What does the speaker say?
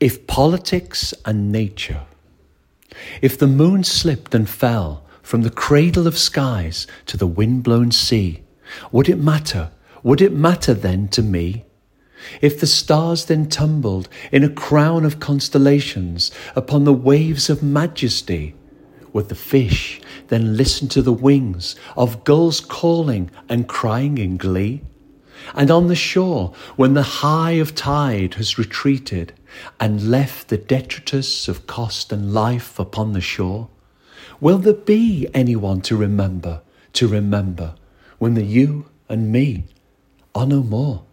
If politics and nature, if the moon slipped and fell from the cradle of skies to the wind-blown sea, would it matter? Would it matter then to me? If the stars then tumbled in a crown of constellations upon the waves of majesty, would the fish then listen to the wings of gulls calling and crying in glee? And on the shore, when the high of tide has retreated and left the detritus of cost and life upon the shore, will there be anyone to remember, to remember, when the you and me are no more?